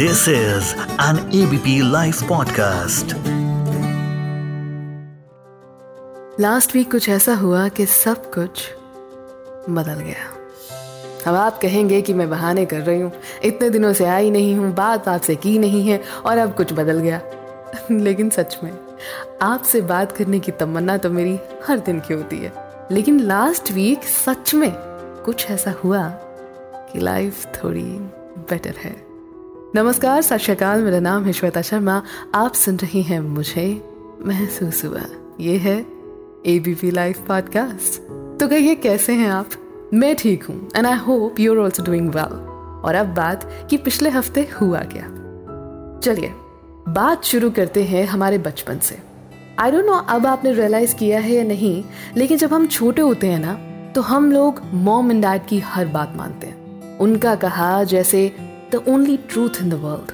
This is an ABP Life podcast. Last week कुछ ऐसा हुआ कि सब कुछ बदल गया। अब आप कहेंगे कि मैं बहाने कर रही हूँ। इतने दिनों से आई नहीं हूँ, बात आपसे की नहीं है और अब कुछ बदल गया। लेकिन सच में, आपसे बात करने की तमन्ना तो मेरी हर दिन की होती है। लेकिन लास्ट वीक सच में कुछ ऐसा हुआ कि लाइफ थोड़ी बेटर है। नमस्कार, सत श्रीकाल। मेरा नाम है श्वेता शर्मा। आप सुन रही हैं मुझे महसूस हुआ। ये है एबीपी लाइफ पॉडकास्ट तो कहिए, कैसे हैं आप? मैं ठीक हूँ and I hope you are also doing well और अब बात कि पिछले हफ़्ते हुआ क्या। चलिए, बात शुरू करते हैं हमारे बचपन से। आई डोंट नो अब आपने रियलाइज़ किया है या नहीं, लेकिन जब हम छोटे होते हैं ना तो हम लोग मॉम एंड डैड की हर बात मानते हैं। उनका कहा, जैसे the only truth in the world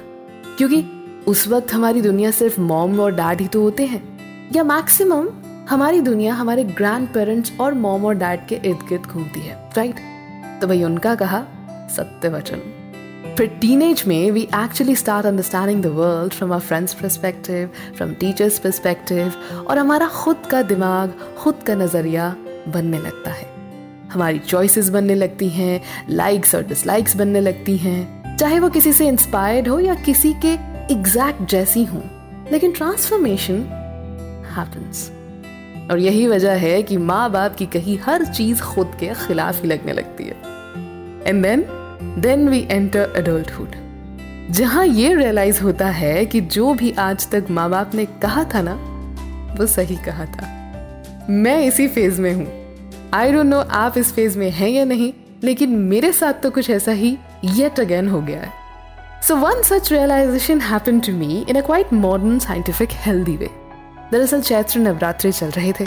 क्योंकि उस वक्त हमारी दुनिया सिर्फ़ मॉम और डैड ही तो होते हैं। या मैक्सिमम हमारी दुनिया हमारे ग्रैंड पेरेंट्स और मॉम और डैड के इर्द गिर्द घूमती है राइट तो भाई उनका कहा, सत्य वचन. फिर टीनेज में we actually start understanding the world from our friends perspective from teachers perspective और हमारा खुद का दिमाग, खुद का नज़रिया बनने लगता है। हमारी चॉइसेस बनने लगती हैं लाइक्स और डिसलाइक्स बनने लगती हैं। चाहे वो किसी से इंस्पायर्ड हो या किसी के एग्जैक्ट जैसी हो, लेकिन ट्रांसफॉर्मेशन हैपेंस और यही वजह है कि माँ बाप की कही हर चीज़ खुद के खिलाफ ही लगने लगती है। And then then we enter adulthood जहाँ ये रियलाइज़ होता है कि जो भी आज तक माँ बाप ने कहा था ना, वो सही कहा था। मैं इसी फ़ेज़ में हूँ। आई डोंट नो आप इस फ़ेज़ में हैं या नहीं, लेकिन मेरे साथ तो कुछ ऐसा ही येट अगेन हो गया है so one such realisation happen to me in a quite modern scientific healthy way दरअसल चैत्र नवरात्रे चल रहे थे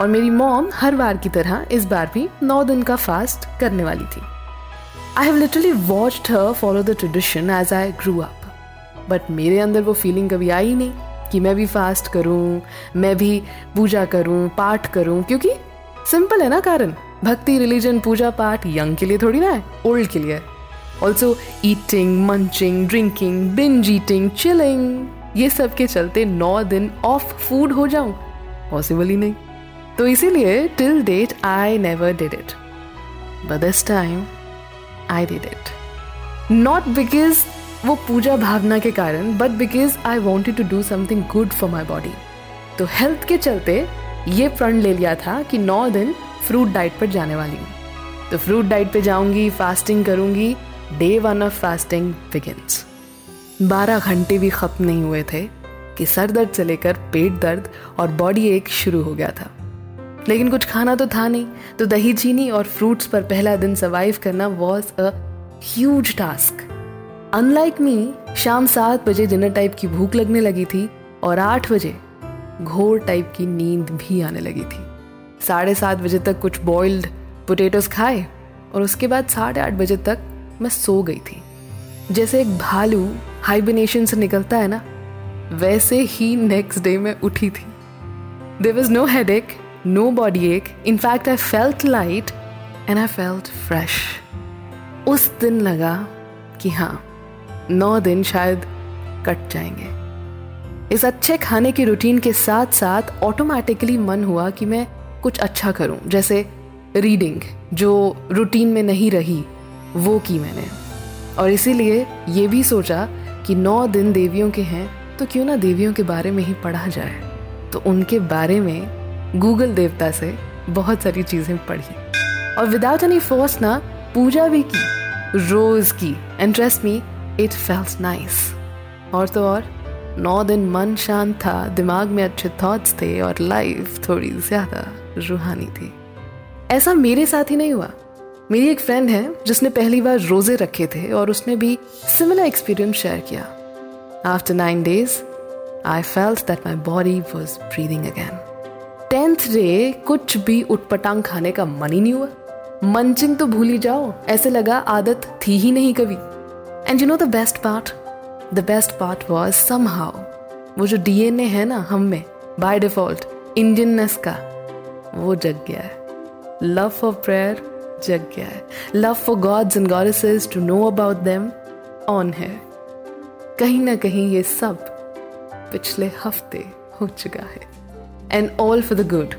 और मेरी मॉम हर बार की तरह इस बार भी नौ दिन का फास्ट करने वाली थी। I have literally watched her follow the tradition as I grew up but मेरे अंदर वो फीलिंग कभी आई नहीं कि मैं भी फास्ट करूँ, मैं भी पूजा करूँ, पाठ करूँ, क्योंकि सिंपल है ना कारण। भक्ति रिलीजन पूजा, पाठ यंग के लिए थोड़ी ना है ओल्ड के लिए also eating munching drinking binge eating chilling ये सब के चलते नौ दिन ऑफ़ फ़ूड हो जाऊँ। पॉसिबल ही नहीं। तो इसीलिए till date I never did it but this time I did it not because वो पूजा भावना के कारण but because I wanted to do something good for my body तो हेल्थ के चलते ये प्रण ले लिया था कि नौ दिन फ्रूट डाइट पर जाने वाली हूँ। तो फ्रूट डाइट पे जाऊँगी फास्टिंग करूँगी day one of fasting begins बारह घंटे भी खत्म नहीं हुए थे कि सर दर्द से लेकर पेट दर्द और बॉडी एक शुरू हो गया था। लेकिन कुछ खाना तो था नहीं तो दही चीनी और फ्रूट्स पर पहला दिन सर्वाइव करना was a huge task unlike me शाम सात बजे डिनर टाइप की भूख लगने लगी थी और आठ बजे घोर टाइप की नींद भी आने लगी थी। साढ़े सात बजे तक कुछ बॉइल्ड पोटेटोस खाए और उसके बाद साढ़े आठ बजे तक मैं सो गई थी। जैसे एक भालू हाइबिनेशन से निकलता है ना, वैसे ही नेक्स्ट डे में उठी थी। There was no headache no body ache in fact I felt light and I felt fresh उस दिन लगा कि हाँ नौ दिन शायद कट जाएँगे। इस अच्छे खाने की रूटीन के साथ साथ ऑटोमेटिकली मन हुआ कि मैं कुछ अच्छा करूँ, जैसे रीडिंग जो रूटीन में नहीं रही। वो की मैंने। और इसीलिए ये भी सोचा कि नौ दिन देवियों के हैं तो क्यों ना देवियों के बारे में ही पढ़ा जाए। तो उनके बारे में गूगल देवता से बहुत सारी चीज़ें पढ़ी। और विदाउट एनी फोर्स ना, पूजा भी की, रोज की। And trust me it feels nice और तो और, नौ दिन मन शांत था, दिमाग में अच्छे थॉट्स थे और लाइफ थोड़ी ज़्यादा रूहानी थी। ऐसा मेरे साथ ही नहीं हुआ। मेरी एक फ्रेंड है, जिसने पहली बार रोज़े रखे थे और उसने भी सिमिलर एक्सपीरियंस शेयर किया। After nine days I felt that my body was breathing again tenth day कुछ भी उटपटांग खाने का मन ही नहीं हुआ। मंचिंग तो भूल ही जाओ, ऐसे लगा आदत थी ही नहीं कभी। And you know the best part the best part was somehow वो जो डीएनए है ना, हम में बाय डिफ़ॉल्ट इंडियननेस का, वो जग गया है। लव फॉर प्रेयर जग गया है। Love for gods and goddesses to know about them on है। कहीं ना कहीं ये सब पिछले हफ़्ते हो चुका है। And all for the good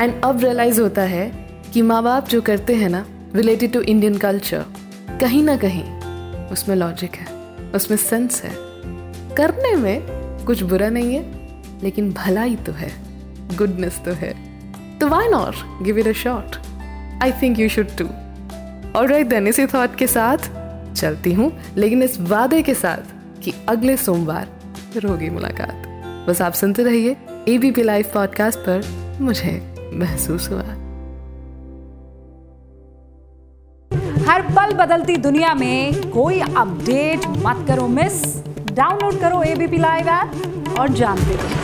and अब रियलाइज़ होता है कि माँ बाप जो करते हैं ना रिलेटेड टू इंडियन कल्चर कहीं ना कहीं उसमें लॉजिक है, उसमें सेंस है। करने में कुछ बुरा नहीं है, लेकिन भलाई तो है गुडनेस तो है। तो why not give it a shot I think you should too और राइट देन इसी थॉट के साथ चलती हूँ, लेकिन इस वादे के साथ कि अगले सोमवार फिर होगी मुलाकात। बस आप सुनते रहिए एबीपी लाइव पॉडकास्ट पर मुझे महसूस हुआ। हर पल बदलती दुनिया में कोई अपडेट मत करो, मिस। डाउनलोड करो एबीपी लाइव ऐप और जानते रहो